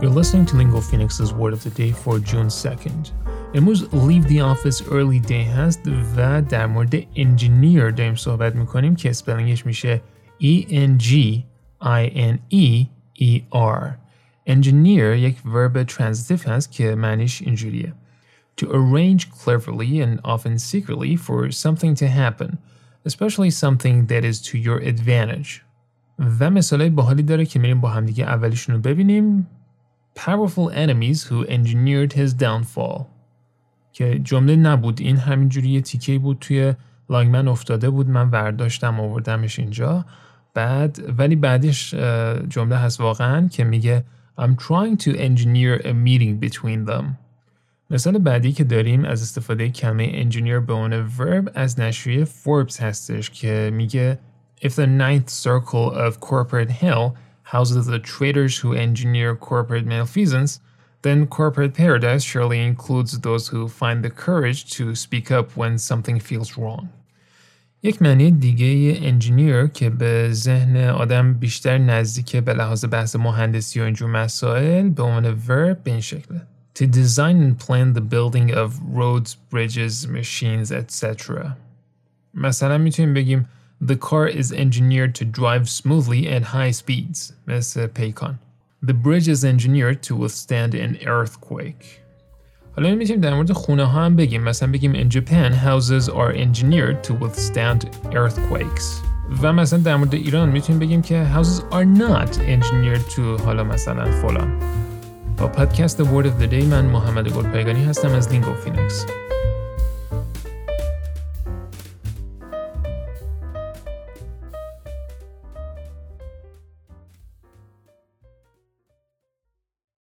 You're listening to Lingo Phoenix's Word of the Day for June 2nd. امروز Leave the Office Early Day هست و در مورد Engineer داریم صحبت میکنیم که اسپلینگش میشه E-N-G-I-N-E-E-R Engineer یک verb transitive هست که معنیش اینجوریه To arrange cleverly and often secretly for something to happen, especially something that is to your advantage. و مثالای باحالی داره که میریم با همدیگه اولیشون رو ببینیم Powerful enemies who engineered his downfall که جمله نبود این همینجوری یه تیکه بود توی لاگمن افتاده بود من ورداشتم آوردمش اینجا بعد ولی بعدش جمله هست واقعا که میگه I'm trying to engineer a meeting between them مثال بعدی که داریم از استفاده کلمه engineer به عنوان verb از نشریه فوربس هستش که میگه If the ninth circle of corporate hell houses the traitors who engineer corporate malfeasance, then corporate paradise surely includes those who find the courage to speak up when something feels wrong. یک معنی دیگه انجینیر که به ذهن آدم بیشتر نزدیکه به لحاظ بحث مهندسی و اینجور مسائل به عنوان ورب به این شکله. To design and plan the building of roads, bridges, machines, etc. مثلا میتونیم بگیم The car is engineered to drive smoothly at high speeds مثل پیکان. The bridge is engineered to withstand an earthquake. حالا میتونیم در مورد خونه ها هم بگیم مثلا بگیم in Japan houses are engineered to withstand earthquakes و مثلا در مورد ایران میتونیم بگیم که houses are not engineered to حالا مثلا فلان با پادکست Word of the Day من محمد گلپایگانی هستم از لینگو فینکس